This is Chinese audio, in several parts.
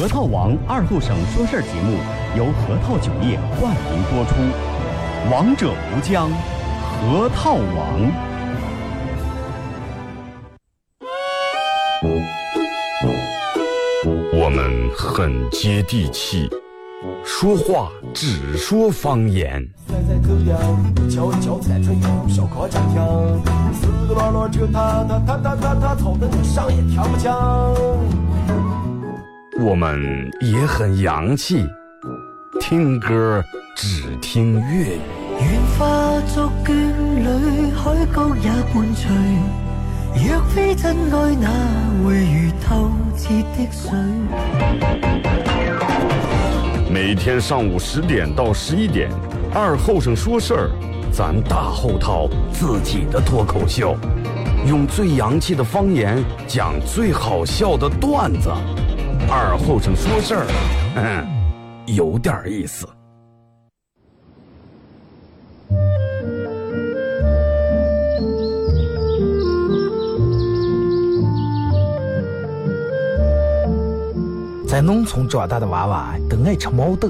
核桃王二后省说事儿节目由核桃酒业冠名播出，王者无疆，核桃王。我们很接地气，说话只说方言。我们也很洋气，听歌只听粤语。愿化作眷侣，海角也伴随。若非真爱，哪会如透彻的水？每天上午十点到十一点，二后生说事儿，咱大后套自己的脱口秀，用最洋气的方言讲最好笑的段子。二后生说事儿，嗯，有点意思。在农村长大的娃娃都爱吃毛豆。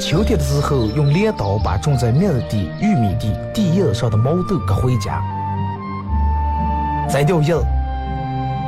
秋天的时候，用镰刀把种在麦子地、玉米地地叶上的毛豆割回家，摘掉叶子，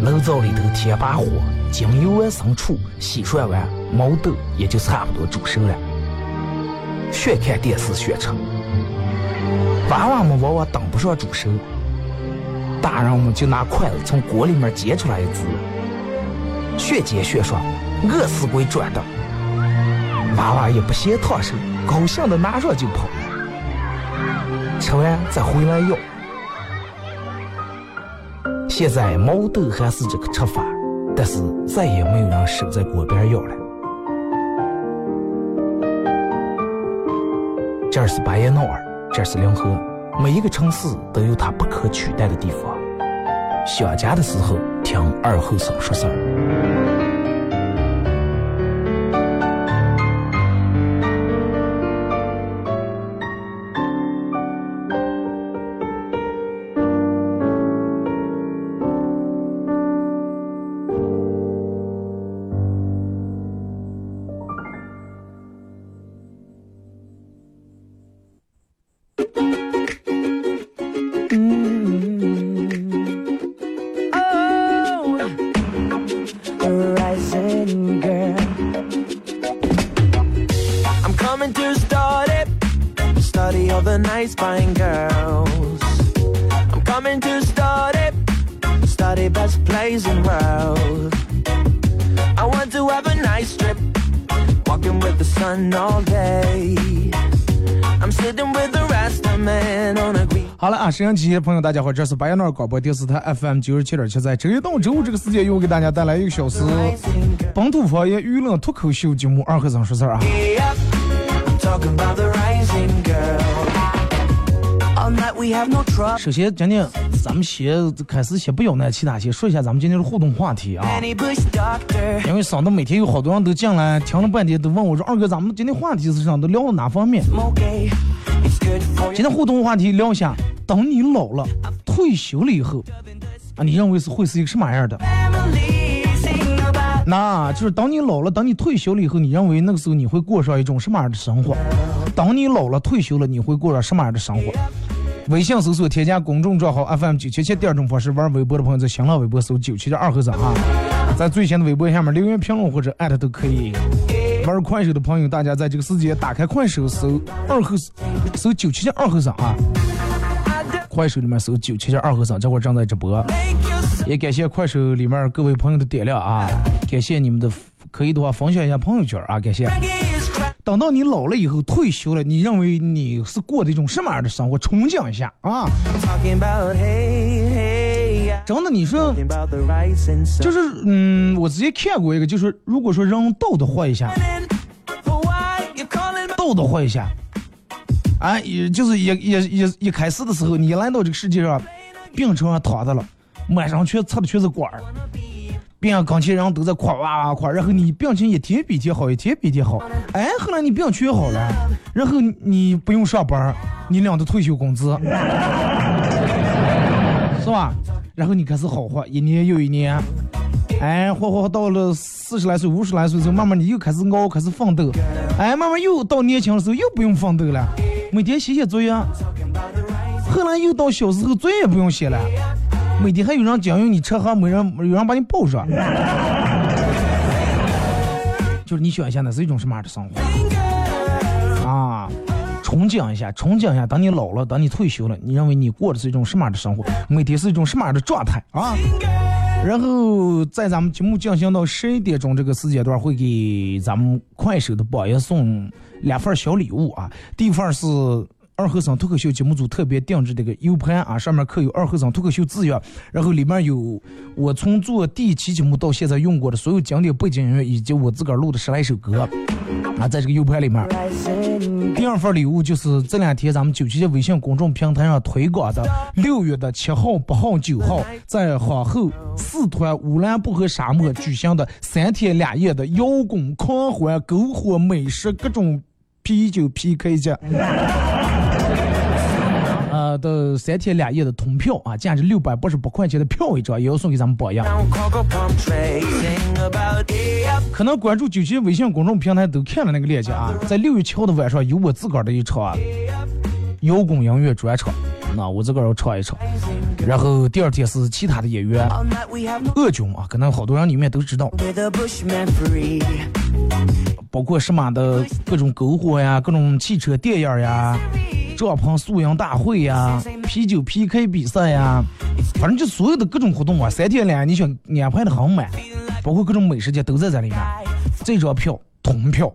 炉灶里头添把火，将油完生出，洗涮完，毛豆也就差不多煮熟了。学看电视学吃。娃娃们往往等不上煮熟，大人们就拿筷子从锅里面夹出来一只，学煎学涮，饿死鬼转的。娃娃也不嫌烫手，高兴的拿上就跑。吃完再回来要。现在毛豆还是这个吃法，但是再也没有人守在锅边咬了。这是巴彦淖尔，这是临河，每一个城市都有它不可取代的地方。想家的时候，听二后生说事儿。好了啊，沈阳机的朋友，大家好，这是白彦淖尔广播电视台 FM 九十七点七，在周一到周五这个时间，又给大家带来一个小时本土方言娱乐脱口秀节目《二和尚说事儿》啊。首先，今天咱们先开始先不要那其他，先说一下咱们今天的互动话题啊。因为嗓子每天有好多人都进来，听了半天都问我说：“二哥，咱们今天话题是上都聊到哪方面？”今天互动话题聊一下，等你老了、退休了以后，啊，你认为是会是一个什么样的？那就是等你老了、等你退休了以后，你认为那个时候你会过上一种什么样的生活？等你老了、退休了，你会过上什么样的生活？微信搜索添加公众账号 FM 九七七，第二种方式玩微博的朋友在新浪微博搜九七七二和尚啊，在最新的微博下面留言评论或者艾特都可以。玩快手的朋友，大家在这个时间打开快手搜二和搜九七七二和尚啊，快手里面搜九七七二和尚，这会正在直播。也感谢快手里面各位朋友的点亮啊，感谢你们的，可以的话分享一下朋友圈啊，感谢。等到你老了以后退休了，你认为你是过的一种什么样的生活？重讲一下啊！真的，你说就是嗯，我之前看过一个，就是如果说让道德活一下，道德活一下，啊，也就是一一一一开始的时候，你来到这个世界上，病床上躺着了，满上全插的全是管儿。病啊刚起人都在夸哇哇夸，然后你病情一天比一天好，一天比一天好。哎，后来你病全好了，然后你不用上班，你领的退休工资，是吧？然后你开始好活，一年又一年，哎，活活到了四十来岁、五十来岁之后，慢慢你又开始熬，开始奋斗，哎，慢慢又到年轻的时候又不用奋斗了，每天写写作业。后来又到小时候，作业也不用写了。每天还有人讲，用你车还没人有人把你抱着，就是你想一下，那是一种什么样的生活啊？憧憬一下，憧憬一下，等你老了，等你退休了，你认为你过的是一种什么样的生活？每天是一种什么样的状态啊？然后在咱们节目进行到十一点钟这个时间段，会给咱们快手的榜爷送两份小礼物啊。第一份是。二和尚脱口秀节目组特别定制这个 U 盘啊，上面刻有二和尚脱口秀字样，然后里面有我从做第一期节目到现在用过的所有经典背景音乐，以及我自个儿录的十来首歌啊，在这个 U 盘里面。第二份礼物就是这两天咱们九七节微信公众平台上推广的六月的七号、八号、九号，在皇后四团乌兰布和沙漠举行的三天两夜的摇滚狂欢、篝火美食各种啤酒 PK 节。呃的三天两夜的通票啊，价值六百八十八块钱的票一张，也要送给咱们榜样。可能关注九七微信公众平台都看了那个链接啊，在六月七号的晚上有我自个儿的一场摇滚音乐专场，那我自个儿要唱一唱。然后第二天是其他的演员，恶军啊，可能好多人里面都知道，包括什么的各种篝火呀，各种汽车电影呀。帐篷素养大会呀，啤酒 PK 比赛呀，反正就所有的各种活动啊，三天两夜，你想安排的很满，包括各种美食节都在这里面。这张票通票，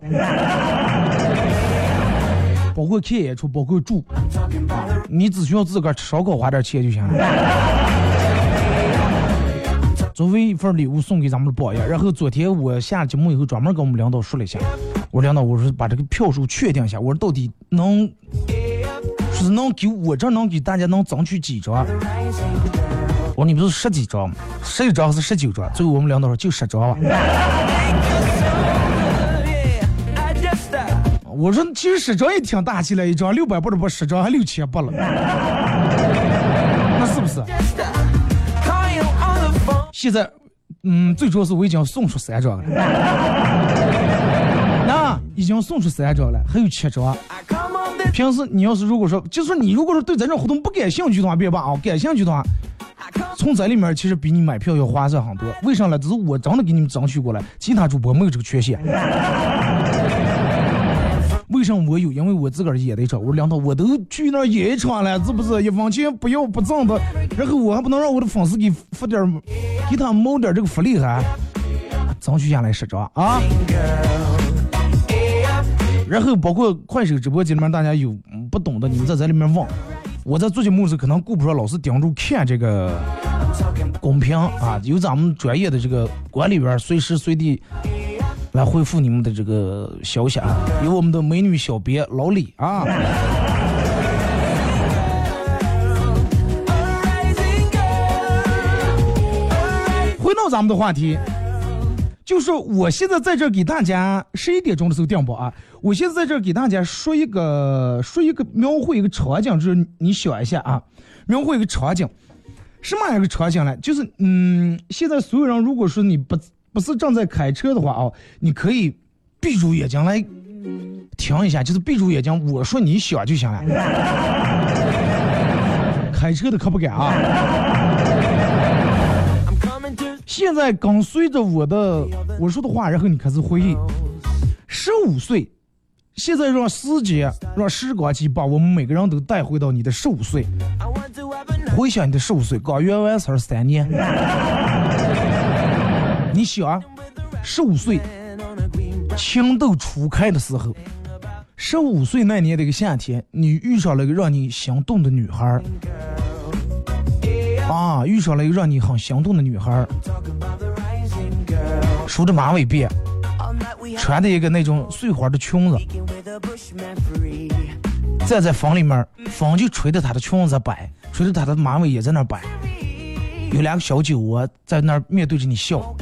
包括看演出，包括住，你只需要自个儿吃烧烤花点钱就行了。作为一份礼物送给咱们的榜样。然后昨天我下节目以后，专门跟我们领导说了一下，我领导我说把这个票数确定一下，我说到底能。是能给我这能给大家能争取几张？我说你不是十几张吗？十一张还是十九张？最后我们领导说就十张吧。我说其实十张也挺大气了，一张六百八十八，十张还六千八了，那是不是？现在，嗯，最主要是我已经送出三张了，那已经送出三张了，还有七张。平时你要是如果说，就说你如果说对咱这活动不感兴趣的话，别办啊。感兴趣的话，从这里面其实比你买票要划算很多。为啥呢？这是我真的给你们争取过来，其他主播没有这个权限。为什么我有？因为我自个儿演的一场，我领导我都去那儿演一场了，是不是？一分钱不要不挣的，然后我还不能让我的粉丝给发点，给他谋点这个福利还，争取下来十张啊。然后包括快手直播间里面，大家有不懂的，你们在这里面问。我在做节目时，可能顾不上老是盯住看这个公屏啊，有咱们专业的这个管理员随时随地来回复你们的这个消息啊。有我们的美女小别老李啊。回到咱们的话题。就是我现在在这给大家十一点钟的时候定播啊，我现在在这给大家说一个说一个描绘一个场景，就是你想一下啊，描绘一个场景，什么样一个场景呢？就是嗯，现在所有人如果说你不不是正在开车的话啊，你可以闭住眼睛来听一下，就是闭住眼睛，我说你想就行了。开车的可不敢啊。现在跟随着我的我说的话，然后你开始回忆。十五岁，现在让时间让时光机把我们每个人都带回到你的十五岁。回想你的十五岁，刚圆完事儿三年。你想，十五岁情窦初开的时候，十五岁那年的一个夏天，你遇上了个让你心动的女孩啊，遇上了一个让你很心动的女孩，梳着马尾辫，穿的一个那种碎花的裙子，站在房里面，风就吹着她的裙子摆，吹着她的马尾也在那摆，有两个小酒窝在那面对着你笑，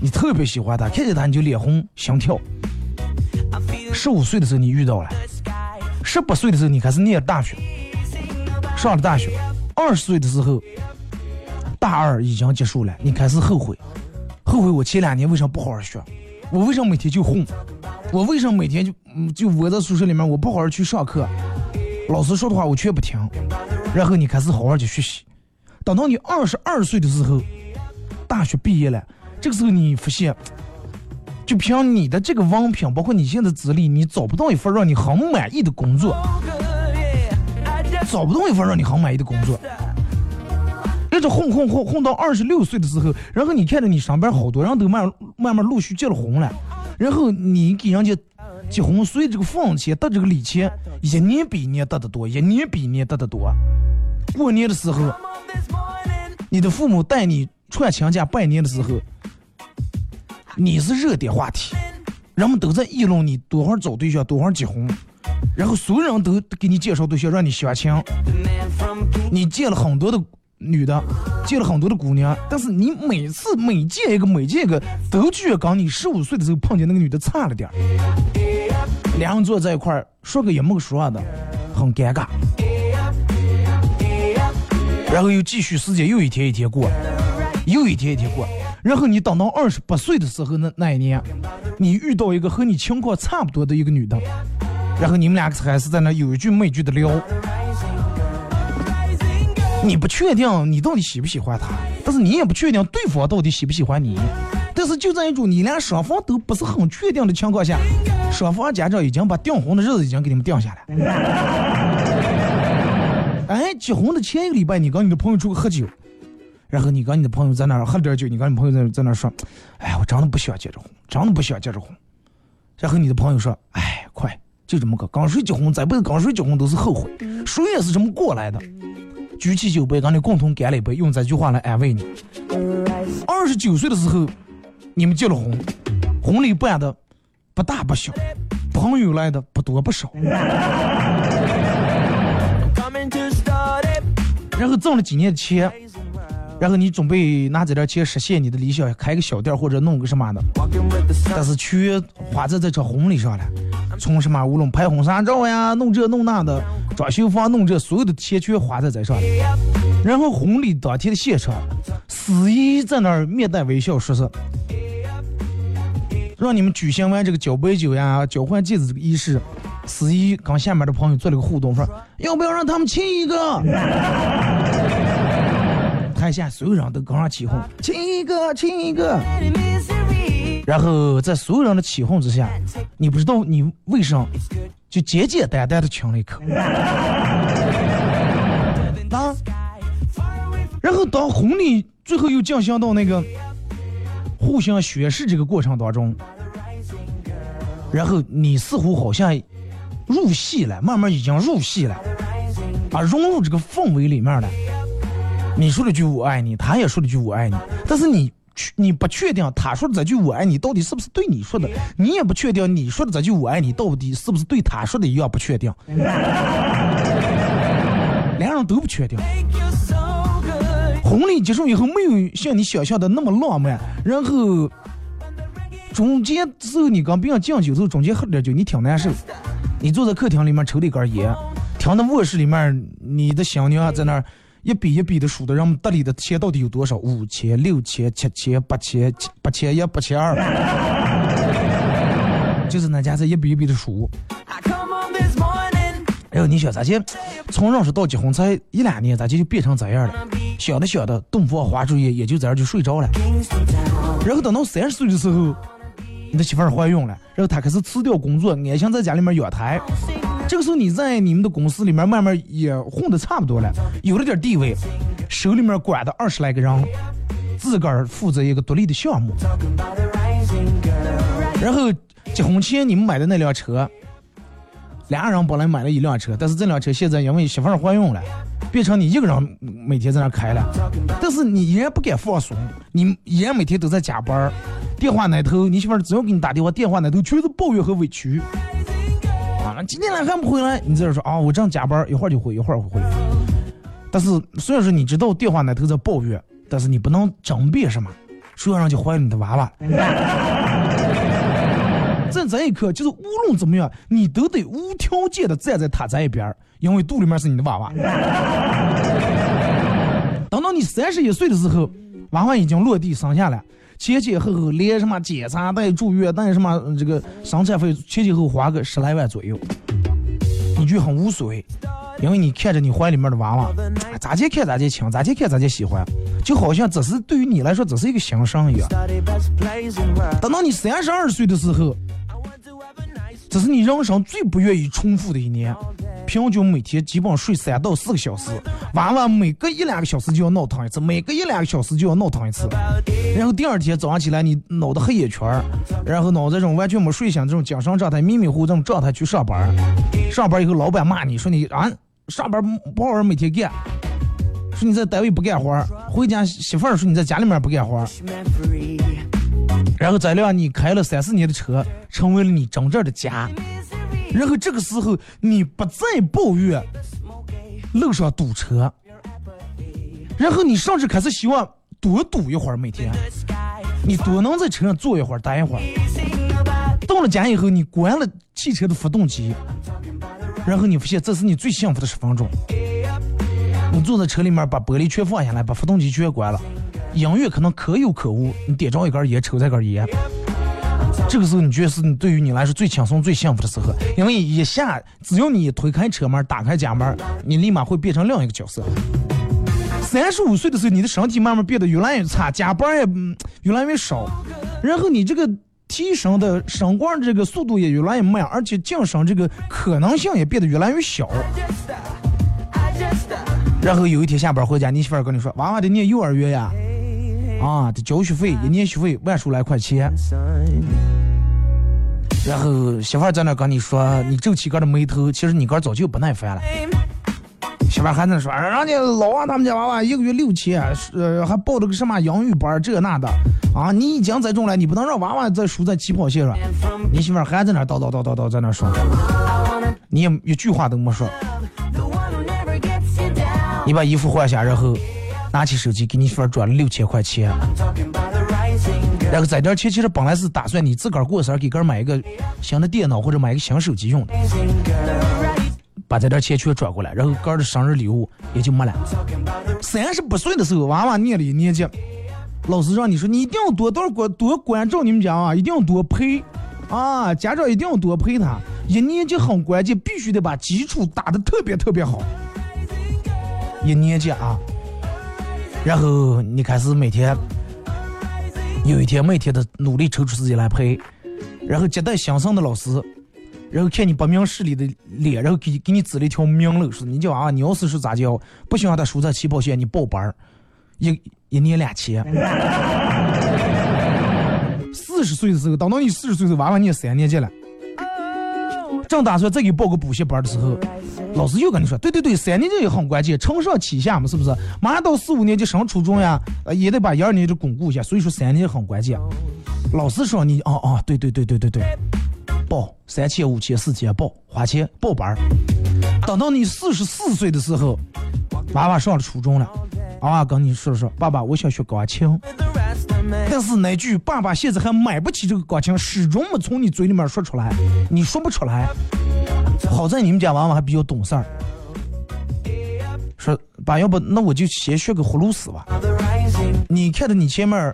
你特别喜欢她，看见她你就脸红心跳。十五岁的时候你遇到了，十八岁的时候你开始念大学，上了大学，二十岁的时候，大二已经结束了，你开始后悔，后悔我前两年为什么不好好学，我为什么每天就混，我为什么每天就就窝在宿舍里面，我不好好去上课，老师说的话我全不听，然后你开始好好去学习，等到你二十二岁的时候，大学毕业了，这个时候你发现。就凭你的这个文凭，包括你现在资历，你找不到一份让你很满意的工作，找不到一份让你很满意的工作，一直混混混混到二十六岁的时候，然后你看着你身边好多人都慢慢慢陆续结了婚了，然后你给人家结婚，所以这个房钱得这个礼钱，一年比一年得的多，一年比一年得的多。过年的时候，你的父母带你串亲家拜年的时候。你是热点话题，人们都在议论你多会儿找对象，多会儿结婚，然后所有人都给你介绍对象，让你相亲。你见了很多的女的，见了很多的姑娘，但是你每次每见一个每见一个，都觉跟你十五岁的时候碰见那个女的差了点儿。两人坐在一块儿，说个也没个说的，很尴尬。然后又继续时间又一天一天过，又一天一天过。然后你等到二十八岁的时候，那那一年，你遇到一个和你情况差不多的一个女的，然后你们俩还是在那有一句没一句的聊。你不确定你到底喜不喜欢他，但是你也不确定对方到底喜不喜欢你。但是就在一种你俩双方都不是很确定的情况下，双方家长已经把订婚的日子已经给你们定下来。哎，结婚的前一个礼拜，你跟你的朋友出去喝酒。然后你跟你的朋友在那儿喝点酒，你跟你朋友在在那儿说：“哎，我真的不喜欢结这婚，真的不喜欢结这婚。”然后你的朋友说：“哎，快，就这么个，刚谁结婚，再不是刚谁结婚都是后悔，谁也是这么过来的。”举起酒杯，让你共同干了一杯，用这句话来安慰你。二十九岁的时候，你们结了婚，婚礼办的不大不小，朋友来的不多不少，然后挣了几年钱。然后你准备拿这点钱实现你的理想，开个小店或者弄个什么的，但是全花在这场婚礼上了。从什么无论拍婚纱照呀，弄这弄那的，装修房弄这，所有的钱全花在这上了。然后婚礼当天的现场，司仪在那儿面带微笑说是，让你们举行完这个交杯酒呀、交换戒指这个仪式，司仪跟下面的朋友做了个互动，说要不要让他们亲一个？台下所有人都跟上起哄，亲一个，亲一个。然后在所有人的起哄之下，你不知道你为什么就简简单单的亲了一口。啊！然后当婚礼最后又进行到那个互相宣誓这个过程当中，然后你似乎好像入戏了，慢慢已经入戏了，啊，融入这个氛围里面了。你说了句我爱你，他也说了句我爱你，但是你你不确定他说的这句我爱你到底是不是对你说的，你也不确定你说的这句我爱你到底是不是对他说的一样不确定，两人都不确定。婚礼结束以后没有像你想象的那么浪漫，然后中间时候你跟别人敬酒时候中间喝点酒，你挺难受。你坐在客厅里面抽了一根烟，听到卧室里面你的新娘在那儿。一笔一笔的数的，让我们得里的钱到底有多少？五千、六千、七千、八千、八千一、八千二，就是那家在一笔一笔的数。哎呦，你想咋就从认识到结婚才一两年，咋就就变成这样了？想的想的，洞房花烛夜也就这样就睡着了。然后等到三十岁的时候，你的媳妇儿怀孕了，然后他开始辞掉工作，安心在家里面养胎。这个时候你在你们的公司里面慢慢也混的差不多了，有了点地位，手里面管的二十来个人，自个儿负责一个独立的项目。然后结婚前你们买的那辆车，俩人本来买了一辆车，但是这辆车现在因为媳妇儿怀孕了，变成你一个人每天在那开了，但是你依然不敢放松，你依然每天都在加班。电话那头，你媳妇儿只要给你打电话，电话那头全是抱怨和委屈。今天来还不回来？你在这说啊，我正加班，一会儿就回，一会儿会回。但是虽然说你知道电话那头在抱怨，但是你不能争辩什么，说让人就怀了你的娃娃。在这一刻，就是无论怎么样，你都得无条件的站在他这一边，因为肚里面是你的娃娃。等到你三十一岁的时候，娃娃已经落地生下来，前前后后连什么检查带住院带什么呃这个生产费，前前后后花个十来万左右，你就很无所谓，因为你看着你怀里面的娃娃，哎咋见看咋见亲，咋见看咋见喜欢，就好像只是对于你来说只是一个新生一样。等到你三十二岁的时候，这是你人生最不愿意重复的一年，平均每天基本睡三到四个小时，娃娃每隔一两个小时就要闹腾一次，每隔一两个小时就要闹腾一次，然后第二天早上起来你脑袋黑眼圈儿，然后脑子这种完全没睡醒这种精神状态，迷迷糊糊这种状态去上班，上班以后老板骂你说你啊上班不好好每天干，说你在单位不干活儿，回家媳妇儿说你在家里面不干活儿。然后再让你开了三四年的车，成为了你真正的家。然后这个时候，你不再抱怨路上堵车，然后你甚至开始希望多堵一会儿每天，你多能在车上坐一会儿、待一会儿。到了家以后，你关了汽车的发动机，然后你发现这是你最幸福的十分钟。你坐在车里面，把玻璃全放下来，把发动机全关了。音乐可能可有可无，你点着一根烟，抽这根烟，这个时候你觉得是对于你来说最轻松、最幸福的时候，因为一下只要你一推开车门、打开家门，你立马会变成另一个角色。三十五岁的时候，你的身体慢慢变得越来越差，加班也越来越少，然后你这个提升的升官这个速度也越来越慢，而且晋升这个可能性也变得越来越小。然后有一天下班回家，你媳妇儿跟你说：“娃娃得念幼儿园呀。”啊，得交学费，一年学费万数来块钱。然后媳妇在那跟你说，你皱起个的眉头，其实你哥早就不耐烦了。媳妇还在那说，人家老王他们家娃娃一个月六千，呃，还报了个什么英语班，这那的。啊，你已经在中了，你不能让娃娃再输在起跑线上。你媳妇还在那叨叨叨叨叨在那说，你也一句话都没说。你把衣服换下，然后。拿起手机给你媳妇转了六千块钱，然后这点钱其实本来是打算你自个儿过生日给个儿买一个新的电脑或者买一个新手机用的，把这点钱全转过来，然后个儿的生日礼物也就没了。三十不岁的时候，娃娃念了一年级，老师让你说你一定要多多关多关照你们家啊，一定要多陪啊，家长一定要多陪他。一年级很关键，必须得把基础打得特别特别好。一年级啊。然后你开始每天有一天每天的努力抽出时间来陪，然后接待新生的老师，然后看你不明事理的脸，然后给给你指了一条明路，说你叫娃娃，你要是说咋教，不想让他输在起跑线，你报班儿，一一年两千。四十岁的时候，等到你四十岁的时候，娃娃念三年级了，正打算再给报个补习班的时候。老师又跟你说，对对对，三年级也很关键，承上启下嘛，是不是？马上到四五年级升初中呀，也得把一二年级巩固一下，所以说三年级很关键。老师说你，哦哦，对对对对对对，报三千五千四千报，花钱报班。等到你四十四岁的时候，娃娃上了初中了，娃娃跟你说说，爸爸，我想学钢琴。但是那句“爸爸现在还买不起这个钢琴”，始终没从你嘴里面说出来，你说不出来。好在你们家娃娃还比较懂事儿，说爸，要不那我就先学个葫芦丝吧。你看着你前面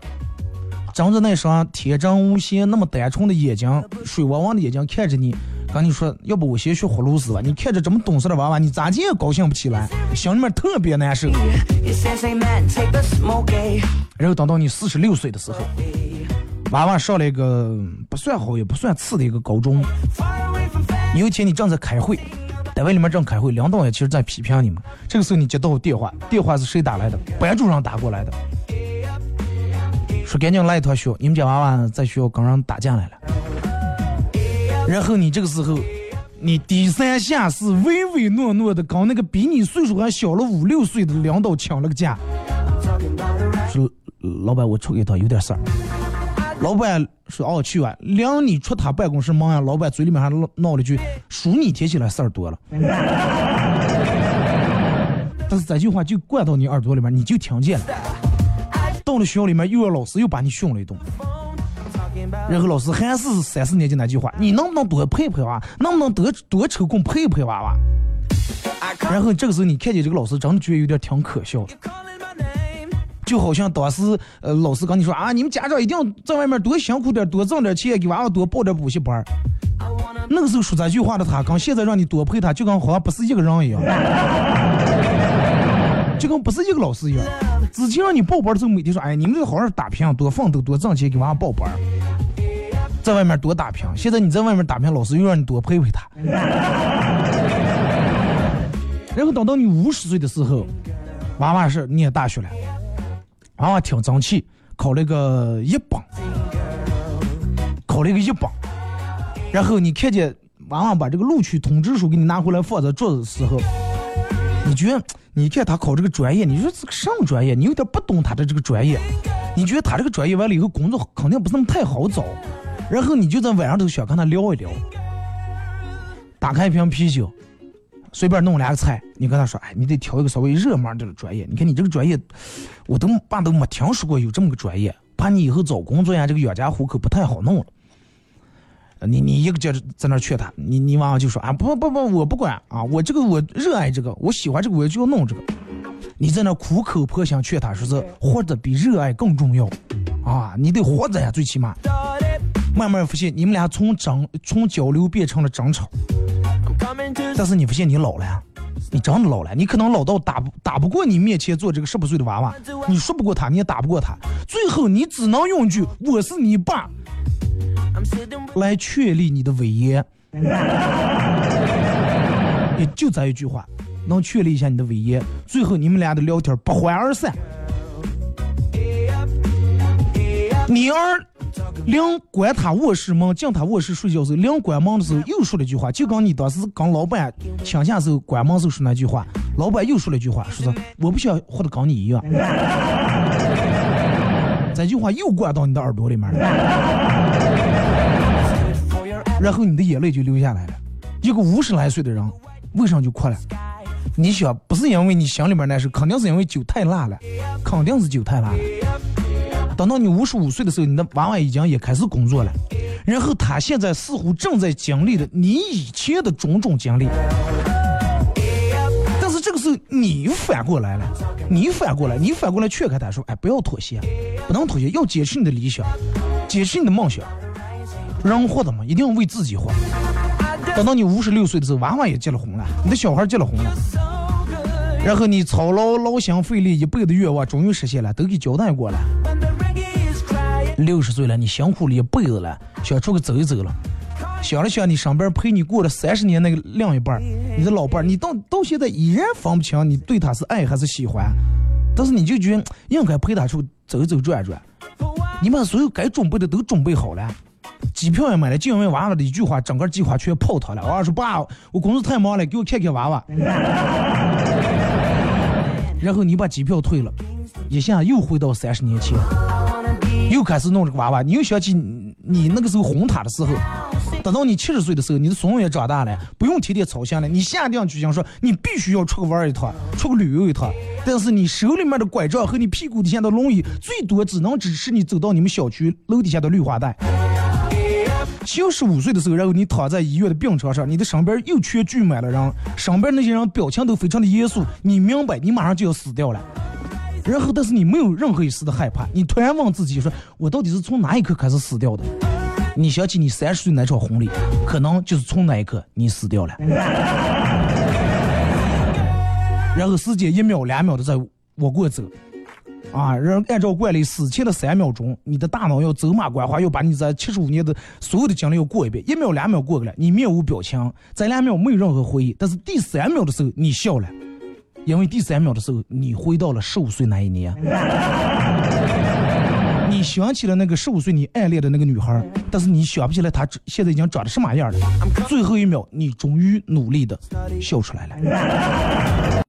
睁着那双天真无邪、那么单纯的眼睛，水汪汪的眼睛看着你，跟你说，要不我先学葫芦丝吧？你看着这么懂事的娃娃，你咋见也高兴不起来，心里面特别难受。然后等到你四十六岁的时候，娃娃上了一个不算好也不算次的一个高中。有一天你正在开会，单位里面正开会，领导也其实在批评你们。这个时候你接到电话，电话是谁打来的？班主任打过来的，说赶紧来一趟学校，你们家娃娃在学校跟人打架来了。然后你这个时候你低三下四、唯唯诺诺的，跟那个比你岁数还小了五六岁的领导请了个假，说老板我出去一趟有点事儿。老板说哦去吧，领你出他办公室门呀，老板嘴里面还闹闹了句，数你提起来事儿多了。但是这句话就灌到你耳朵里面，你就听见了。到了学校里面，又要老师又把你训了一顿。然后老师还是三四年级那句话：你能不能多陪陪娃？能不能多多抽空陪陪娃娃？然后这个时候你看见这个老师，真的觉得有点挺可笑的，就好像当时呃老师跟你说啊，你们家长一定要在外面多辛苦点，多挣点钱，给娃娃多报点补习班。那个时候说这句话的他，跟现在让你多陪他，就跟好像不是一个人一样，就跟不是一个老师一样。之前让你报班的时候，每天说，哎，你们得好好打拼，多奋斗，多挣钱，给娃娃报班，在外面多打拼。现在你在外面打拼，老师又让你多陪陪他。然后等到你五十岁的时候，娃娃是念大学了，娃娃挺争气，考了个一本，考了个一本。然后你看见娃娃把这个录取通知书给你拿回来放在桌子的时候，你觉得？你看他考这个专业，你说这个什么专业？你有点不懂他的这个专业。你觉得他这个专业完了以后工作肯定不是那么太好找。然后你就在晚上都想跟他聊一聊。打开一瓶啤酒，随便弄两个菜，你跟他说：“哎，你得挑一个稍微热门点的专业。你看你这个专业，我都爸都没听说过有这么个专业，怕你以后找工作呀，这个养家糊口不太好弄了。”你你一个劲在那劝他，你你娃娃就说啊不不不，我不管啊，我这个我热爱这个，我喜欢这个，我就要弄这个。你在那苦口婆心劝他说是活着比热爱更重要啊，你得活着呀，最起码。慢慢发现你们俩从争从交流变成了争吵，但是你发现你老了，你真的老了，你可能老到打不打不过你面前坐这个十八岁的娃娃，你说不过他，你也打不过他，最后你只能用句我是你爸。来确立你的威严，也就这一句话，能确立一下你的威严。最后你们俩的聊天不欢而散。你儿临关他卧室门，进他卧室睡觉时，临关门的时候又说了一句话，就跟你当时跟老板请假时候关门时候说那句话，老板又说了一句话，说是我不想活得跟你一样。这句话又灌到你的耳朵里面了。然后你的眼泪就流下来了。一个五十来岁的人，为啥就哭了？你想，不是因为你心里面难受，肯定是因为酒太辣了，肯定是酒太辣了。等到你五十五岁的时候，你的娃娃已经也开始工作了，然后他现在似乎正在经历的你以前的种种经历。但是这个时候你反过来了，你反过来，你反过来劝开他说：“哎，不要妥协，不能妥协，要坚持你的理想，坚持你的梦想。”人活的嘛，一定要为自己活。等到你五十六岁的时候，娃娃也结了婚了，你的小孩结了婚了，然后你操劳劳心费力一辈子的愿望终于实现了，都给交代过了。六十岁了，你辛苦了一辈子了，想出去走一走了，想了想你上边陪你过了三十年那个另一半，你的老伴，你到到现在依然分不清你对他是爱还是喜欢，但是你就觉得应该陪他出走走转转，你把所有该准备的都准备好了。机票也买了，就因为娃娃的一句话，整个计划全泡汤了。娃娃说：“爸，我工作太忙了，给我看看娃娃。”然后你把机票退了，一下又回到三十年前，又开始弄这个娃娃。你又想起你那个时候哄他的时候，等到你七十岁的时候，你的孙子也长大了，不用天天操心了。你下定决心说，你必须要出去玩一趟，出去旅游一趟。但是你手里面的拐杖和你屁股底下的轮椅，最多只能支持你走到你们小区楼底下的绿化带。七十五岁的时候，然后你躺在医院的病床上，你的身边又全聚满了人，身边那些人表情都非常的严肃，你明白你马上就要死掉了。然后，但是你没有任何一丝的害怕，你突然问自己说：我到底是从哪一刻开始死掉的？你想起你三十岁那场婚礼，可能就是从那一刻你死掉了。然后时间一秒两秒的在我过走。啊，人按照惯例，死前的三秒钟，你的大脑要走马观花，要把你在七十五年的所有的经历要过一遍。一秒两秒过去了，你面无表情，这两秒没有任何回忆。但是第三秒的时候，你笑了，因为第三秒的时候，你回到了十五岁那一年，你想起了那个十五岁你暗恋的那个女孩，但是你想不起来她现在已经长得什么样了。最后一秒，你终于努力的笑出来了。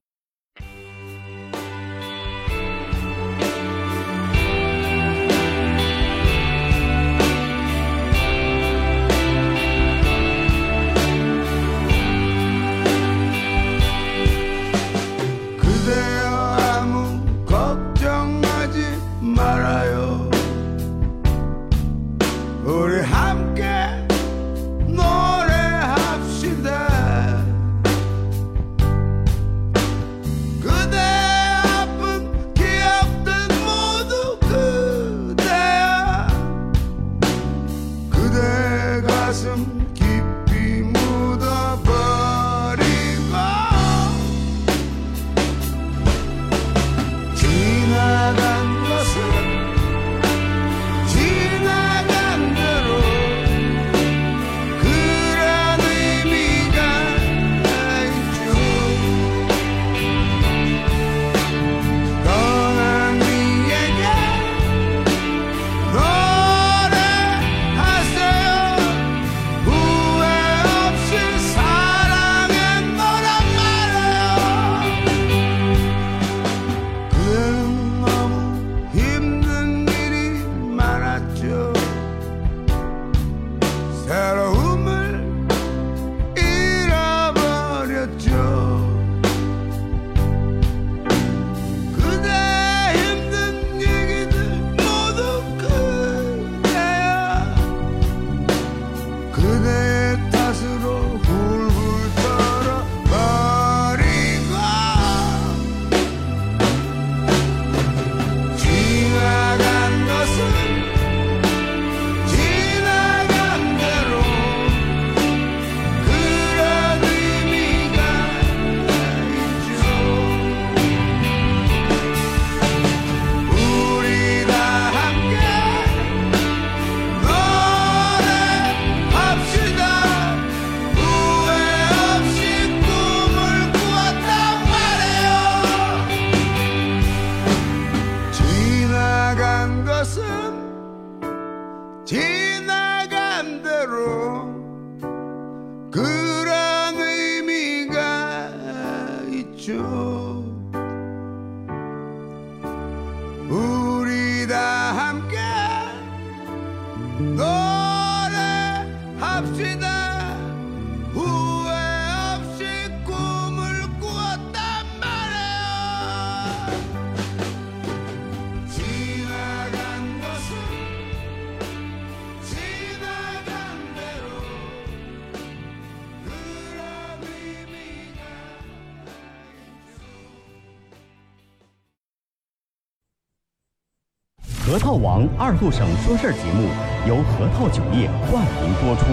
王二后省说事儿节目由核桃酒业冠名播出，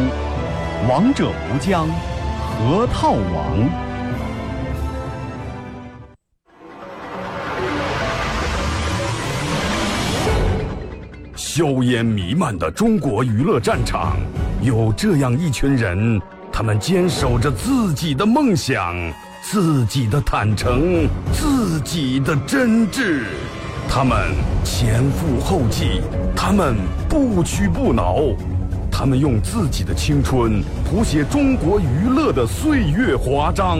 王者无疆，核桃王。硝烟弥漫的中国娱乐战场，有这样一群人，他们坚守着自己的梦想，自己的坦诚，自己的真挚。他们前赴后继，他们不屈不挠，他们用自己的青春谱写中国娱乐的岁月华章。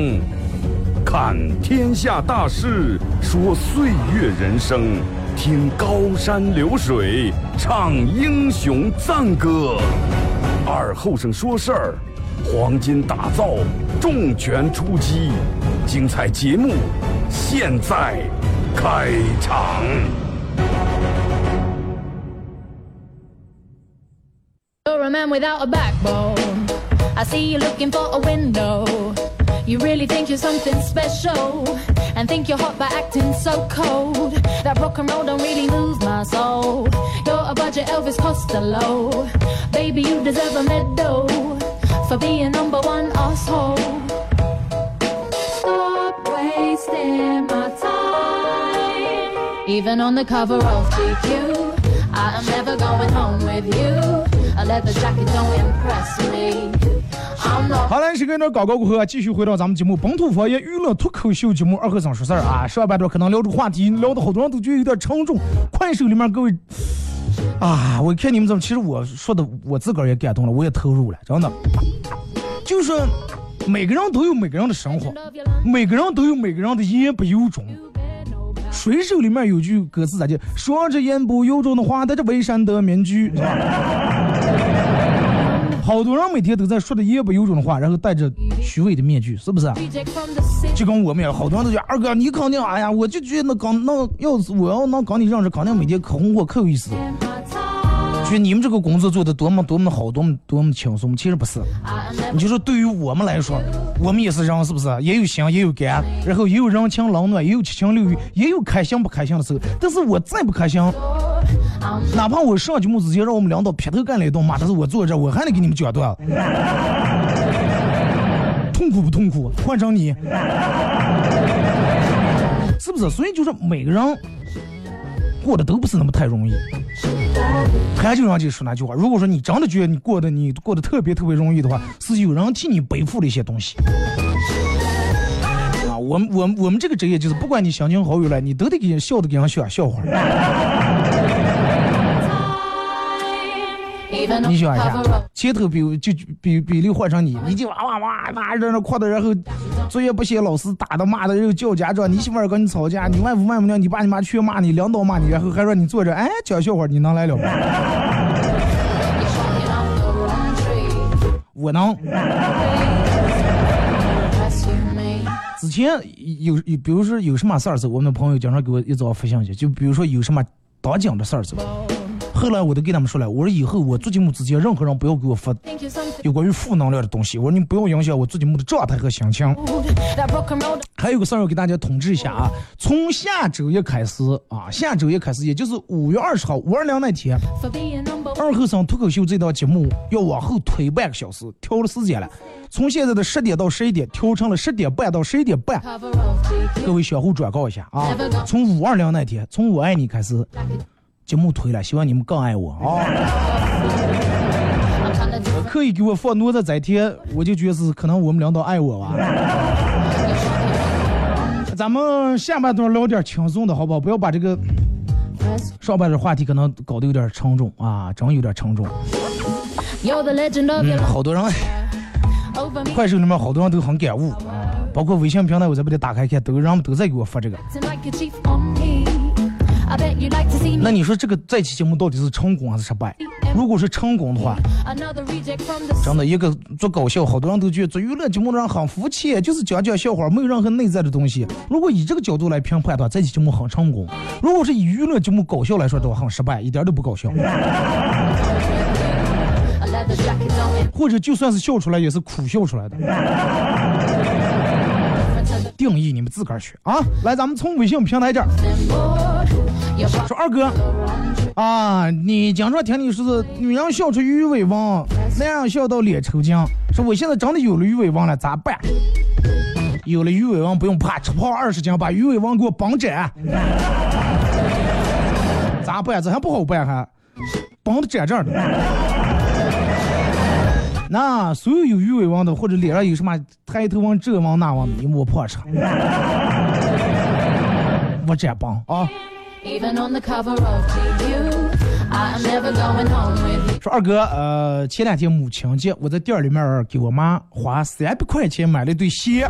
看天下大事，说岁月人生，听高山流水，唱英雄赞歌。二后生说事儿，黄金打造，重拳出击，精彩节目现在。开场。You're a man without a backbone. I see you looking for a window. You really think you're something special and think you're hot by acting so cold. That rock and roll don't really move my soul. You're a budget Elvis Costello. Baby, you deserve a medal for being number one asshole. Stop wasting my time. Even on the cover of GQ, I am never going home with you. A leather jacket don't impress me. 好嘞，时间段广告过后啊，继续回到咱们节目本土方言娱乐脱口秀节目《二和尚说事儿》啊。上半段可能聊这个话题，聊的好多人都觉得有点沉重。快手里面各位啊，我看你们怎么，其实我说的我自个儿也感动了，我也投入了，真的。就是每个人都有每个人的生活，每个人都有每个人的言不由衷。水手里面有句歌词咋的？说着言不由衷的话，戴着伪善的面具，好多人每天都在说着言不由衷的话，然后戴着虚伪的面具，是不是？就跟我们一样，好多人都讲二哥，你肯定哎呀，我就觉得那刚那要是我要能跟你认识，肯定每天可红火可有意思。觉你们这个工作做的多么多么好，多么多么轻松，其实不是。你就说对于我们来说，我们也是人，是不是？也有心，也有肝，然后也有人情冷暖，也有七情六欲，也有开心不开心的时候。但是我再不开心，哪怕我上节目之前让我们领导劈头盖脸一顿骂，但是我坐这，我还得给你们讲段。痛苦不痛苦？换成你，是不是？所以就是每个人过得都不是那么太容易。还就让就说那句话，如果说你真的觉得你过得你过得特别特别容易的话，是有人替你背负了一些东西。啊，我们我们我们这个职业就是，不管你相亲好友来，你都得给人笑的给人笑笑话。你想一下，前头比就比比例换成你，你就哇哇哇哇在那哭的，然后作业不写，老师打的骂的，然后叫家长，你媳妇儿跟你吵架，你外父外母娘，你爸你妈全骂你，领导骂你，然后还让你坐着，哎，讲笑话，你能来了吗？我能。之前有有，比如说有什么事儿子，我们朋友经常给我一早发信息，就比如说有什么当警的事儿子。后来我都给他们说了，我说以后我做节目之前，任何人不要给我发有关于负能量的东西。我说你不要影响我做节目的状态和心情。还有个事儿要给大家通知一下啊，从下周一开始啊，下周一开始，也就是五月二十号五二零那天，二后生脱口秀这档节目要往后推半个小时，调了时间了，从现在的十点到十一点，调成了十点半到十一点半。各位相互转告一下啊，从五二零那天，从我爱你开始。节目推了，希望你们更爱我啊！刻意给我放哪吒在天，我就觉得是可能我们领导爱我吧。咱们下半段聊点轻松的好不好？不要把这个上半段话题可能搞得有点沉重啊，真有点沉重。嗯，好多人，快手里面好多人都很感悟啊，包括微信平台，我在把它打开看，都人们都在给我发这个。那你说这个这期节目到底是成功还是失败？如果是成功的话，真的一个做搞笑，好多人都觉得做娱乐节目的人很肤浅，就是讲讲笑话，没有任何内在的东西。如果以这个角度来评判的话，这期节目很成功；如果是以娱乐节目搞笑来说的话，很失败，一点都不搞笑。或者就算是笑出来，也是苦笑出来的。定义你们自个儿去啊！来，咱们从微信平台这儿说二哥啊，你经常听你说是女人笑出鱼尾纹，男人笑到脸抽筋。说我现在真的有了鱼尾纹了，咋办？有了鱼尾纹不用怕，吃胖二十斤把鱼尾纹给我绑窄。咋办？这还不好办还？绑的窄窄的。那所有有鱼尾纹的，或者脸上有什么抬头纹、这纹那纹的，你摸破车，我这帮。啊。说二哥，呃，前两天母亲节，我在店里面给我妈花三百块钱买了一对鞋，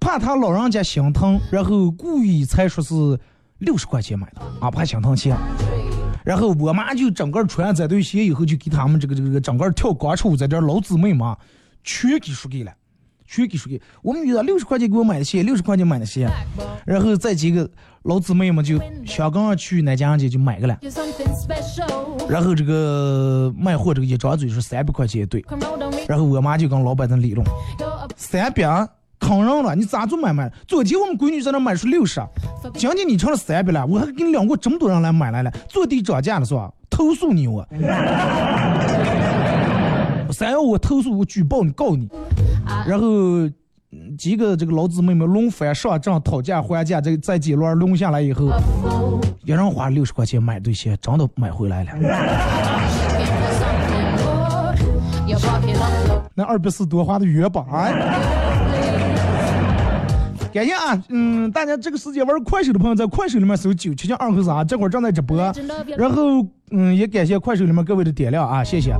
怕她老人家心疼，然后故意才说是六十块钱买的，啊，怕心疼钱。然后我妈就整个穿这对鞋以后，就给他们这个这个整个跳广场舞在这老姊妹嘛，全给输给了，全给输给。我们女的六十块钱给我买的鞋，六十块钱买的鞋，然后再几个老姊妹们就香港去那家人家就买个了。然后这个卖货这个一张嘴是三百块钱一对，然后我妈就跟老板在理论，三百。坑人了！你咋做买卖？昨天我们闺女在那买出六十，今天你成了三百了，我还给你两个这么多人来买来了，坐地涨价了是吧？投诉你我，三要我投诉我举报你告你，然后几个这个老姊妹们轮番上阵讨价还价，这在几轮轮下来以后，一人花六十块钱买对鞋，真的买回来了。那二百四多花的冤吧？哎。感谢啊，嗯，大家这个时间玩快手的朋友在快手里面搜九七七二和三，这会儿正在直播。然后，嗯，也感谢快手里面各位的点亮啊，谢谢。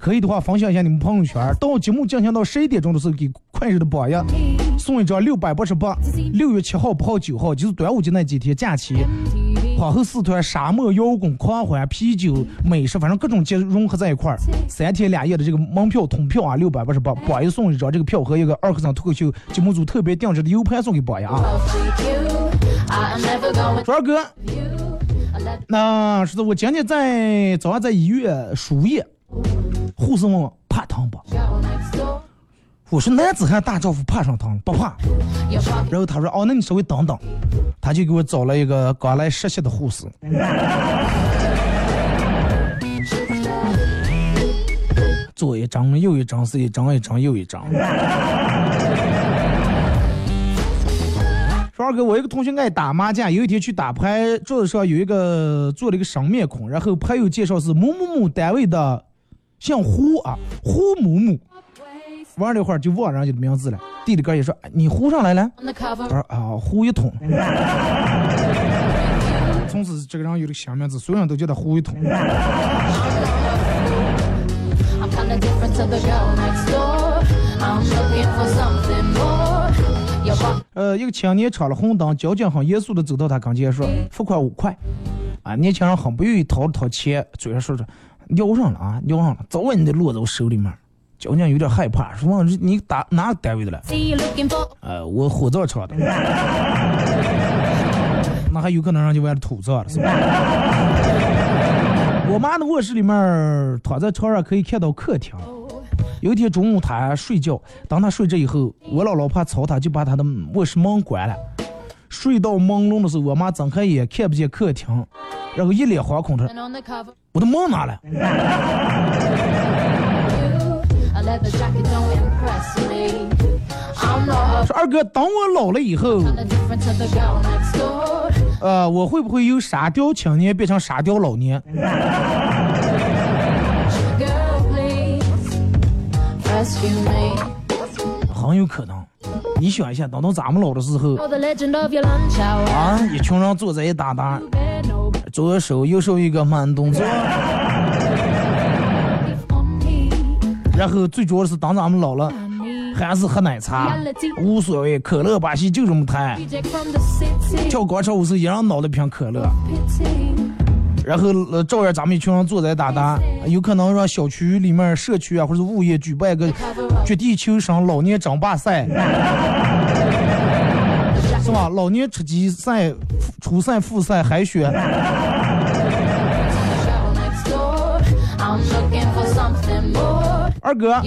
可以的话，分享一下你们朋友圈。到节目进行到十一点钟的时候，给快手的榜样送一张六百八十八，六月七号、八号、九号，就是端午节那几天假期。皇后四团沙漠摇滚狂欢啤酒美食，反正各种节融合在一块儿，三天两夜的这个门票通票啊，六百八十八，榜一送一张这个票和一个二和尚脱口秀节目组特别定制的 U 盘送给榜一啊。卓二哥，那是我今天在早上在医院输液，护士问我怕疼不？我说男子汉大丈夫怕上疼不怕？然后他说哦，那你稍微等等，他就给我找了一个刚来实习的护士。左一张右一张是一张一张又一张。说二哥，我一个同学爱打麻将，有一天去打牌，桌子上有一个做了一个生面孔，然后牌友介绍是某某某单位的，姓胡啊，胡某某。玩了一会儿就忘人家的名字了。弟弟哥也说：“你呼上来了。”他说：“啊，呼一通。”从此这个人有了新名字，所有人都叫他呼一通。呃，一个青年闯了红灯，交警很严肃的走到他跟前说：“付款五块。”啊，年轻人很不愿意掏了掏钱，嘴上说着：“要上了啊，要上了，早晚你得落在我手里面。”交警有点害怕，说：“你打哪个单位的了？”呃，我火葬场的。那还有可能让你玩土葬了，是吧？我妈的卧室里面，躺在床上可以看到客厅。有一天中午，她睡觉，当她睡着以后，我姥姥怕吵她，就把她的卧室门关了。睡到朦胧的时候，我妈睁开眼看不见客厅，然后一脸惶恐的：“我的梦哪了？”说二哥，等我老了以后，呃，我会不会由沙雕青年变成沙雕老年？很有可能。你想一下，等到咱们老的时候，啊，一群人坐在一搭搭，左手右手一个慢动作。然后最主要的是，当咱们老了，还是喝奶茶，无所谓，可乐巴西就这么谈。跳广场舞时，一人脑袋瓶可乐。然后呃，照样咱们一群人坐在打打，有可能让小区里面、社区啊或者物业举办个绝地求生老年争霸赛，是吧？老年吃鸡赛、初赛、复赛海选。二哥，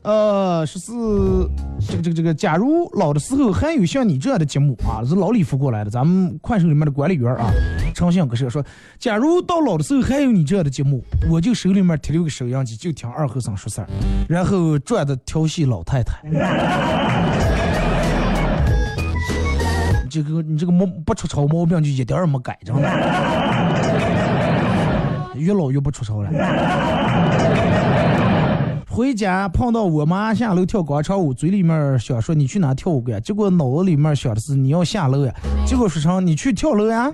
呃，说是这个这个这个，假如老的时候还有像你这样的节目啊，是老李发过来的，咱们快手里面的管理员啊，诚信哥是说，假如到老的时候还有你这样的节目，我就手里面提了个收音机，就听二和尚说事儿，然后转的调戏老太太。这个你这个毛不出丑毛病就一点儿也没改，真的，越老越不出丑了。回家碰到我妈下楼跳广场舞，嘴里面想说你去哪跳舞去，结果脑子里面想的是你要下楼呀，结果说成你去跳楼呀。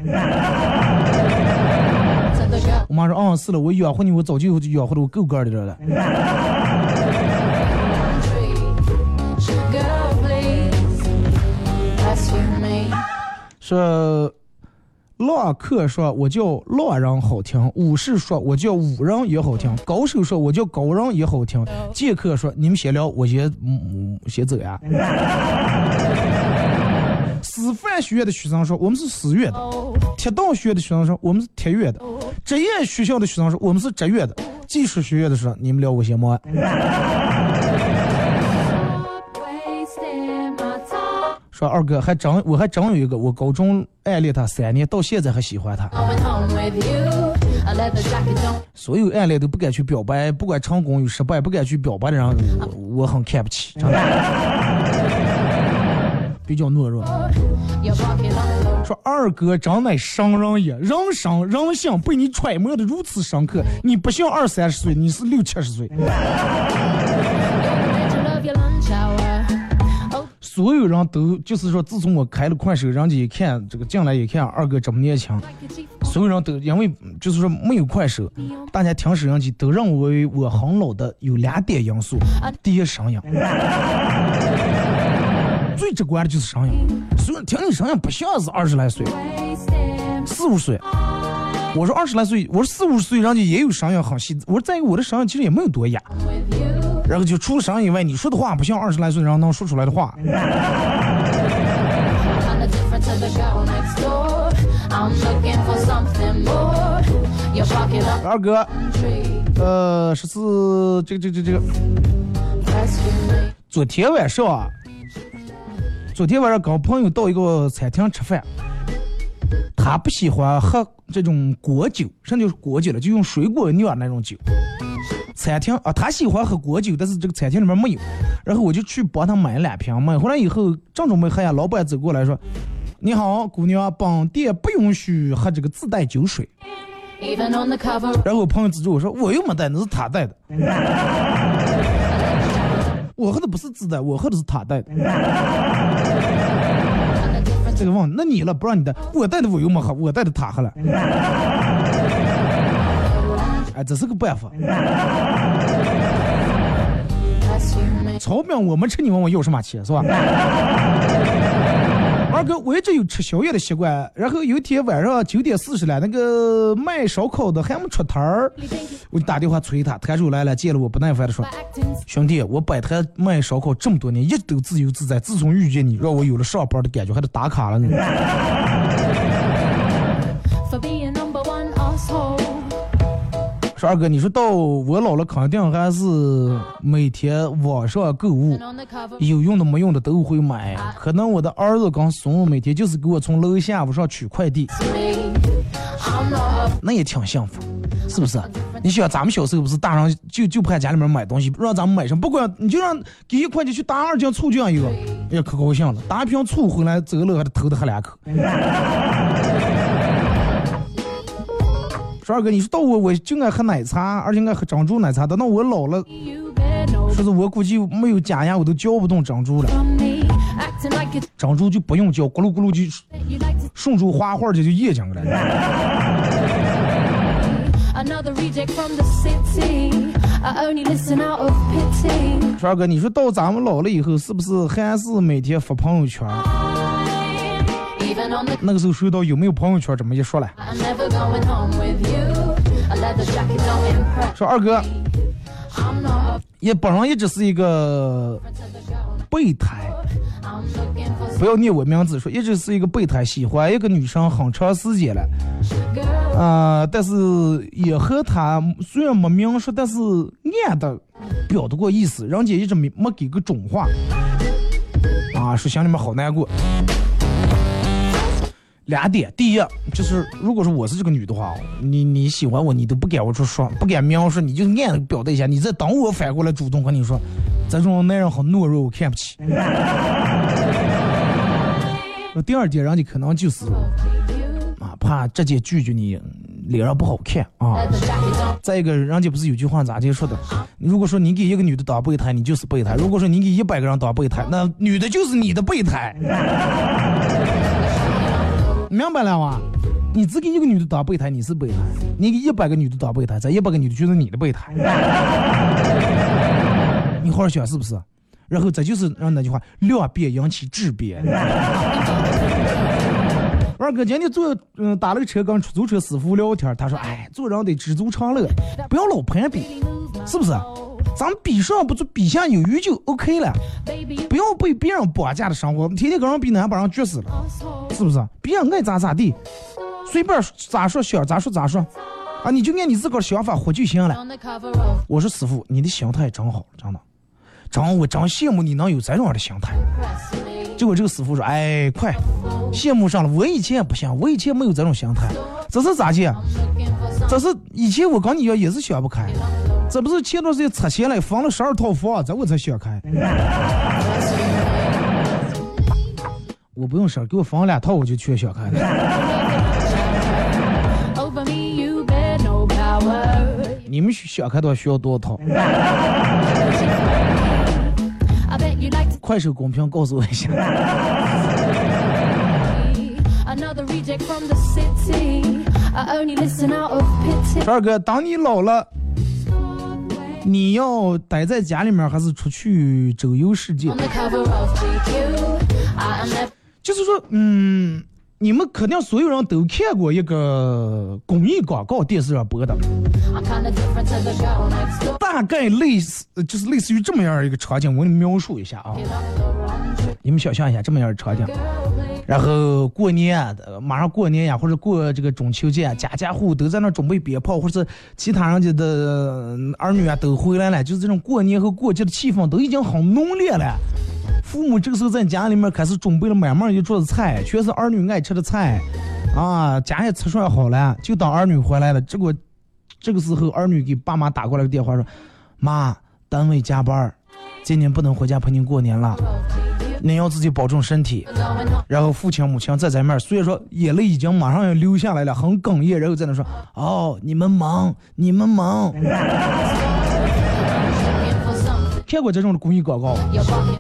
我妈说嗯是了，我养活你，我早就养活的我够格的了。说。浪客说：“我叫浪人好听。”武士说：“我叫武人也好听。”高手说：“我叫高人也好听。”剑客说：“你们先聊，我先嗯先走呀。”师范学院的学生说：“我们是师院的。”铁道学院的学生说：“我们是铁院的。”职业学校的学生说：“我们是职院的。”技术学院的说：“你们聊我先忙。”说二哥还真，我还真有一个，我高中暗恋他三年，到现在还喜欢他。所有暗恋都不敢去表白，不管成功与失败，不敢去表白的人，我很看不起，真的。比较懦弱。说二哥真乃圣人也，人生人性被你揣摩的如此深刻，你不像二三十岁，你是六七十岁。所有人都就是说，自从我开了快手，人家一看这个进来一看二哥这么年轻，所有人都因为就是说没有快手，大家听收音机都认为我很老的有两点因素，第一声音，最直观的就是声音，所以听你声音不像是二十来岁，四五岁。我说二十来岁，我说四五十岁，人家也有声音很细。我说在于我的声音其实也没有多哑，然后就除了声音以外，你说的话不像二十来岁人能说出来的话。二哥，呃，十四，这个这个这个.昨天晚上啊，昨天晚上跟朋友到一个餐厅吃饭，他不喜欢喝这种果酒，甚至就是果酒了，就用水果酿那种酒。餐厅啊，他喜欢喝果酒，但是这个餐厅里面没有，然后我就去帮他买了两瓶，买回来以后正准备喝呀，老板走过来说：“你好，姑娘，本店不允许喝这个自带酒水。”然后我朋友指着我说：“我又没带，那是他带的。”我喝的不是自带，我喝的是他带的。这个忘了，那你了，不让你带，我带的我又没喝，我带的他喝了。哎，这是个办法。炒饼我们吃，你问我要什么钱是吧？二哥，我一直有吃宵夜的习惯，然后有一天晚上九点四十了，那个卖烧烤的还没出摊儿，我就打电话催他，摊主来了，见了我不耐烦的说。兄弟，我摆摊卖烧烤这么多年，一直都自由自在。自从遇见你，让我有了上班的感觉，还得打卡了呢。说二哥，你说到我老了，肯定还是每天网上购物.有用的没用的都会买。可能我的儿子跟孙子每天就是给我从楼下往上取快递那也挺幸福，是不是？你想咱们小时候不是大人就就盼家里面买东西，让咱们买什么，不管你就让给一块钱去打二斤醋酱一个，哎呀可高兴了，打一瓶醋回来走了还得偷着喝两口。说二哥，你说到我我就爱喝奶茶，而且爱喝珍珠奶茶。等到我老了，说是我估计没有假牙，我都嚼不动珍珠了。珍珠就不用嚼，咕噜咕噜就顺出花花就就咽进去了。another reject from the city. I only listen out of pity. 说二哥，你说到咱们老了以后，是不是还是每天发朋友圈？那个时候收到有没有朋友圈这么一说了。说二哥也本人一直是一个备胎。不要念我名字说一直是一个备胎喜欢一个女生很长时间了。啊但是也和他虽然没明说但是暗的表达过意思人家一直没没给个准话。啊说心里面好难过。两点，第一就是，如果说我是这个女的话，你你喜欢我，你都不敢我说说，不敢描述，你就暗表达一下，你再等我反过来主动跟你说，这种男人很懦弱，我看不起。那第二点，人家可能就是啊，怕直接拒绝你，脸上不好看啊。再一个，人家不是有句话咋就说的？如果说你给一个女的当备胎，你就是备胎；如果说你给一百个人当备胎，那女的就是你的备胎。明白了吗？你只给一个女的当备胎，你是备胎；你给一百个女的当备胎，这一百个女的就是你的备胎。你好好想是不是？然后这就是让那句话量变引起质变。二哥今天坐嗯打了个车跟出租车师傅聊天，他说：“哎，做人得知足常乐，不要老攀比，是不是？咱们比上不足，比下有余就 OK 了，不要被别人绑架的生活，天天跟人比，那把人撅死了，是不是？别人爱咋咋地，随便咋说想咋说咋说，啊，你就按你自个儿想法活就行了。我说师傅，你的心态真好，真的，真我真羡慕你能有这种样的心态。结果这个师傅说：“哎，快，羡慕上了。我以前也不行，我以前没有这种心态。这是咋的这是以前我跟你一样也是想不开。这不是前段时间拆迁了，分了十二套房，这我才想开。我不用说，给我分两套我就去想开了。你们想开的话需要多少套快手公屏告诉我一下。二哥，当你老了，你要待在家里面，还是出去周游世界？就是说，嗯，你们肯定所有人都看过一个公益广告，电视上播的.大概类似，呃就是类似于这么样一个场景，我给你描述一下啊，你们想象一下这么样的场景。然后过年，马上过年呀，或者过这个中秋节，家家户户都在那准备鞭炮，或者是其他人家的儿女啊都回来了，就是这种过年和过节的气氛都已经很浓烈了。父母这个时候在家里面开始准备了满满一桌子菜，全是儿女爱吃的菜，啊，家也吃涮好了，就等儿女回来了。结果这个时候儿女给爸妈打过来个电话说：“妈，单位加班，今年不能回家陪您过年了，您要自己保重身体。”然后父亲母亲在咱面儿，虽然说眼泪已经马上要流下来了，很哽咽，然后在那说：“哦，你们忙，你们忙。Looking for something. ”看过这种的公益广告，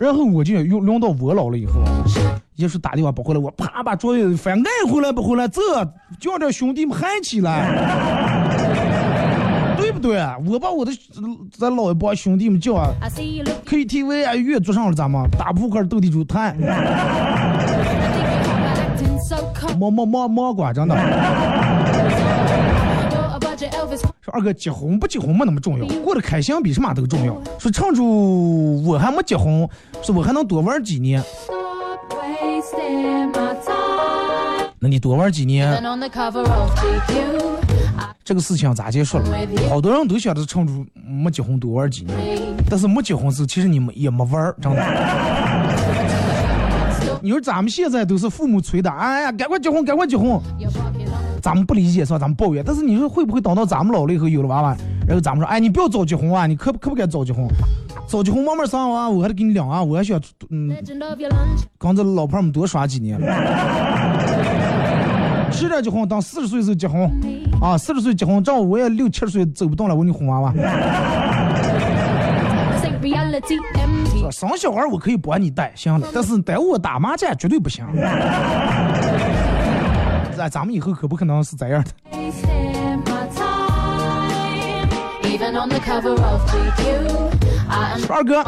然后我就用轮到我老了以后，也是打电话不回来，我啪把桌子翻，爱回来不回来，这叫这兄弟们喊起来，对不对啊？我把我的咱老一帮兄弟们叫啊，KTV 啊，月坐上了咱们打扑克、斗地主、谈，摸摸摸摸瓜，真的。说二哥结婚不结婚没那么重要，过得开心比什么都重要。说趁住我还没结婚，说我还能多玩几年。那你多玩几年？这个事情咋结束了？好多人都想着趁着没结婚多玩几年，但是没结婚时候其实你们也没玩儿，真的。你说咱们现在都是父母催的，哎呀，赶快结婚，赶快结婚。咱们不理解是吧？咱们抱怨，但是你说会不会等到咱们老了以后有了娃娃，然后咱们说，哎，你不要早结婚啊，你可不可不该早结婚？早结婚慢慢生娃，我还得给你两啊，我还想嗯.跟这老婆们多耍几年了。迟点结婚，等四十岁时候结婚啊，四十岁结婚，正好我也六七十岁走不动了，我给你哄娃娃。生小孩我可以帮你带，行了，但是带我打麻将绝对不行。咱咱们以后可不可能是这样的二哥，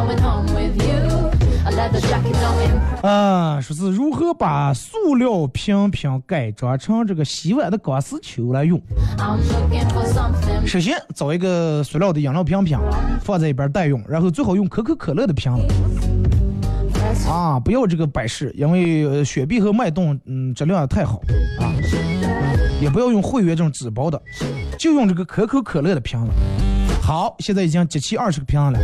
啊，说是如何把塑料瓶瓶改装成这个洗碗的钢丝球来用。首先找一个塑料的饮料瓶瓶，放在一边待用，然后最好用可口可乐的瓶子啊，不要这个百事，因为呃雪碧和脉动嗯质量太好啊，也不要用汇源这种纸包的，就用这个可口可乐的瓶子。好，现在已经集齐二十个瓶子了，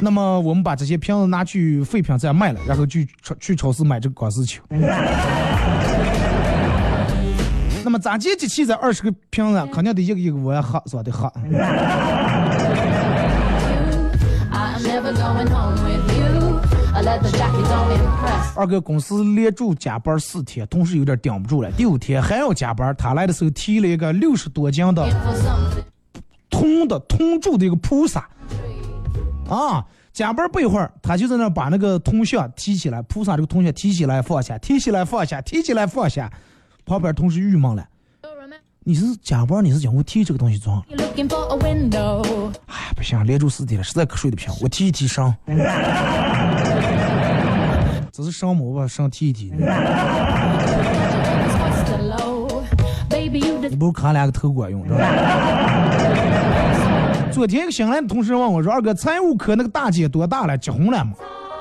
那么我们把这些瓶子拿去废品站卖了，然后去超去超市买这个钢丝球。那么咋接集齐这二十个瓶子，肯定得一个一个我要喝是吧？得喝。二哥公司连住加班四天，同事有点顶不住了。第五天还要加班，他来的时候提了一个六十多斤的.铜的铜铸的一个菩萨，啊，加班不一会儿，他就在那把那个铜像提起来，菩萨这个铜像提起来放下，提起来放下，提起来放下，旁边同事郁闷了.你是加班，你是讲我提这个东西装.哎呀，不行，连住四天了，实在瞌睡的不行，我提一提伤。这是伤吗？我把伤提一提。你不如砍两个头管用，知道吧？昨天一个新来的同事问我说：“二哥，财务科那个大姐多大了？结婚了吗？”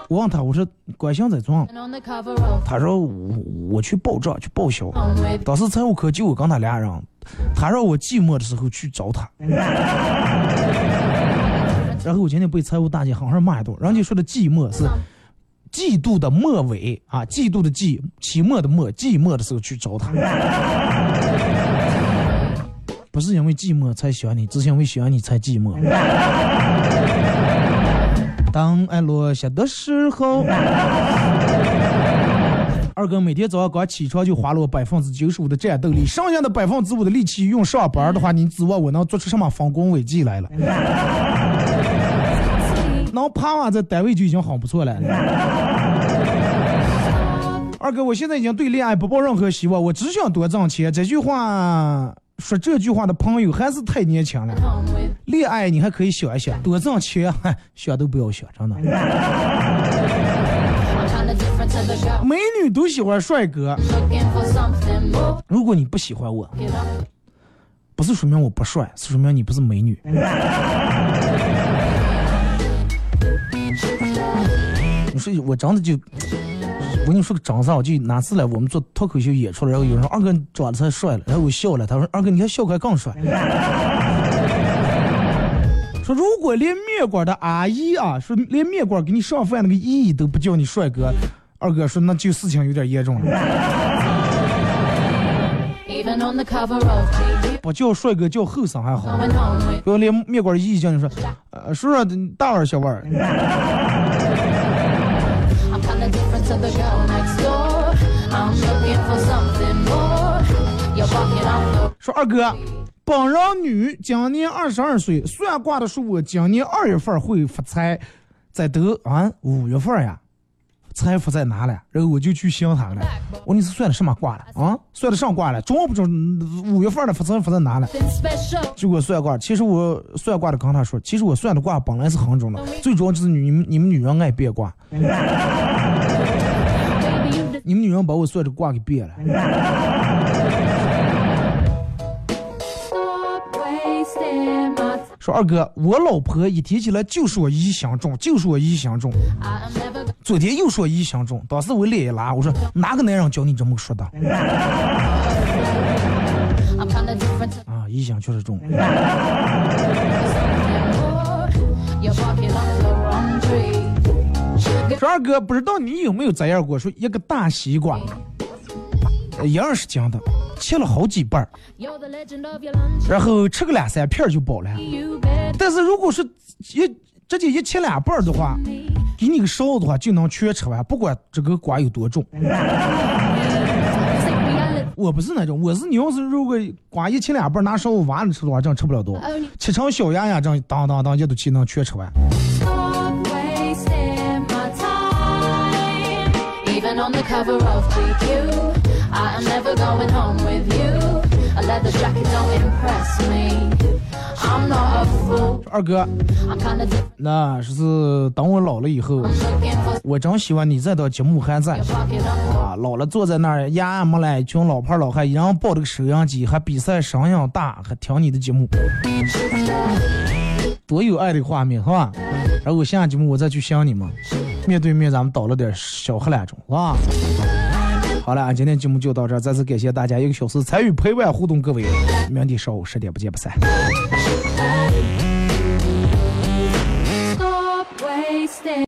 我问他，我说：“关心在装。And on the cover of ”他说：“我我去报账，去报销。当时财务科就我跟他俩人，他让我寂寞的时候去找他。然后我今天被财务大姐狠狠骂一顿，人家说的寂寞是季度的末尾啊，季度的季，期末的末，寂寞的时候去找他。不是因为寂寞才喜欢你，只是因为喜欢你才寂寞。当爱落下的时候，二哥每天早上刚起床就花了我百分之九十五的战斗力，剩下的百分之五的力气用上班的话，你指望我能做出什么丰功伟绩来了？能能爬完在单位就已经很不错了。二哥，我现在已经对恋爱不抱任何希望，我只想多挣钱。这句话说这句话的朋友还是太年轻了。恋爱你还可以想一想，多挣钱，嗨，想都不要想，真的。美女都喜欢帅哥.如果你不喜欢我，不是说明我不帅，是说明你不是美女。你说我真的就，我跟你说个真事儿，我就哪次来我们做脱口秀演出了，然后有人说二哥你长得太帅了，然后我笑了，他说二哥你看笑开更帅。说如果连面馆的阿姨啊，说连面馆给你上饭那个姨姨都不叫你帅哥，二哥说那就事情有点严重了。不叫帅哥叫后生还好。不要连面馆姨姨叫你说，呃，叔叔大碗小碗 to the girl next door. I'm looking for something more. You're walking off the 说二哥，本人女，今年二十二岁，算卦的说我今年二月份会发财，在得啊五月份呀，财富在哪了？然后我就去想他了。我说你是算的什么卦了啊？算的上卦了，中不中？五月份的发财发在哪了 special. 结果算卦，其实我算卦的跟他说，其实我算的卦本来是很准的，最主要就是你们你们女人爱变卦你们女人把我算的卦给变了。说二哥，我老婆一提起来就说疑心重，就说疑心重。I am never 昨天又说疑心重，当时我脸一拉，我说哪个男人教你这么说的啊？疑心确实重。说二哥，不知道你有没有这样过？说一个大西瓜，一二十斤的，切了好几瓣儿，然后吃个两三片儿就饱了。但是如果是一直接一切两瓣儿的话，给你个勺子的话就能全吃完，不管这个瓜有多重。我不是那种，我是你要是如果瓜一切两瓣儿拿勺子挖着吃的话，真吃不了多。切成小芽芽，这样当当当一肚气能全吃完。二哥那是等我老了以后我真希望你这档节目还在。啊老了坐在那儿呀没来一群老牌老汉一人抱着个收音机还比赛声音大还听你的节目。多有爱的画面是吧？然后我下节目我再去想你们。面对面咱们倒了点小喝两盅，啊？好了，今天节目就到这儿，再次感谢大家一个小时参与陪伴互动，各位，明天上午十点不见不散。